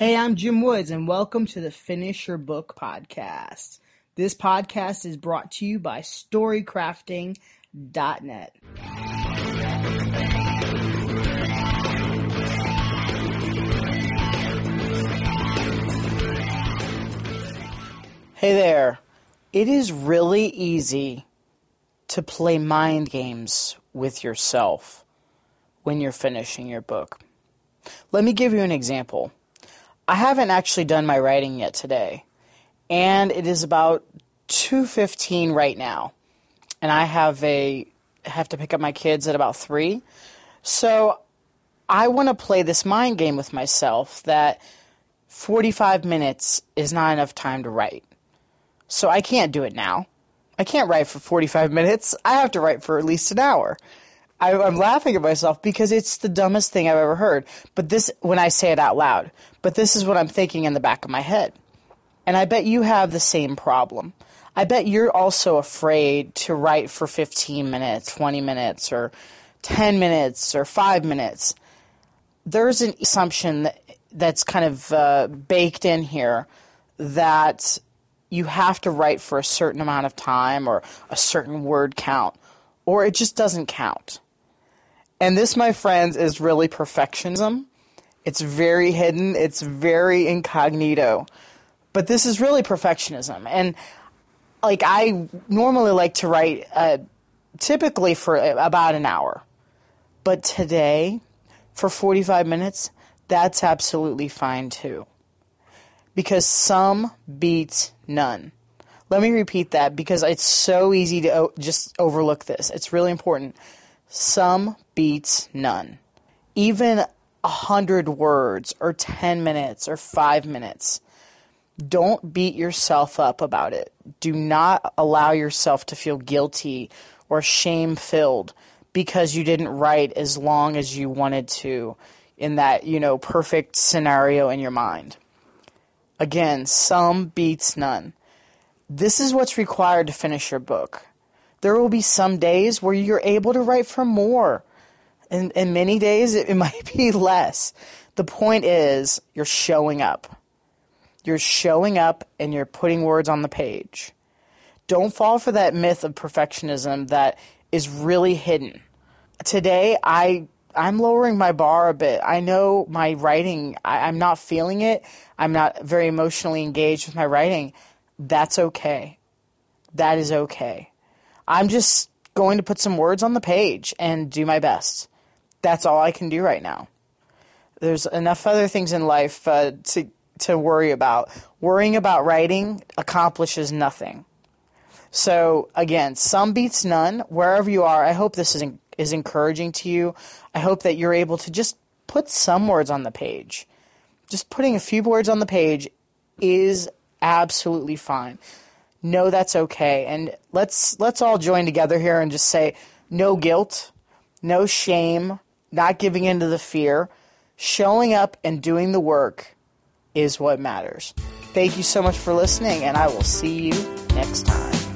Hey, I'm Jim Woods, and welcome to the Finish Your Book podcast. This podcast is brought to you by StoryCrafting.net. Hey there. It is really easy to play mind games with yourself when you're finishing your book. Let me give you an example. I haven't actually done my writing yet today, and it is about 2:15 right now. And I have a have to pick up my kids at about 3. So I want to play this mind game with myself that 45 minutes is not enough time to write. So I can't do it now. I can't write for 45 minutes. I have to write for at least an hour. I, am laughing at myself because it's the dumbest thing I've ever heard. But this, when I say it out loud, but this is what I'm thinking in the back of my head. And I bet you have the same problem. I bet you're also afraid to write for 15 minutes, 20 minutes, or 10 minutes, or 5 minutes. There's an assumption that, that's kind of uh, baked in here that you have to write for a certain amount of time or a certain word count, or it just doesn't count. And this, my friends, is really perfectionism. It's very hidden, it's very incognito. But this is really perfectionism. And like, I normally like to write uh, typically for about an hour. But today, for 45 minutes, that's absolutely fine too. Because some beats none. Let me repeat that because it's so easy to just overlook this. It's really important. Some beats none. Even a hundred words or 10 minutes or five minutes. Don't beat yourself up about it. Do not allow yourself to feel guilty or shame filled because you didn't write as long as you wanted to in that, you know, perfect scenario in your mind. Again, some beats none. This is what's required to finish your book. There will be some days where you're able to write for more, and, and many days it, it might be less. The point is, you're showing up. You're showing up and you're putting words on the page. Don't fall for that myth of perfectionism that is really hidden. Today, I I'm lowering my bar a bit. I know my writing, I, am not feeling it. I'm not very emotionally engaged with my writing. That's okay. That is okay. I'm just going to put some words on the page and do my best. That's all I can do right now. There's enough other things in life uh, to to worry about. Worrying about writing accomplishes nothing. So again, some beats none. Wherever you are, I hope this is is encouraging to you. I hope that you're able to just put some words on the page. Just putting a few words on the page is absolutely fine. Know that's okay. And let's let's all join together here and just say no guilt, no shame, not giving into the fear. Showing up and doing the work is what matters. Thank you so much for listening, and I will see you next time.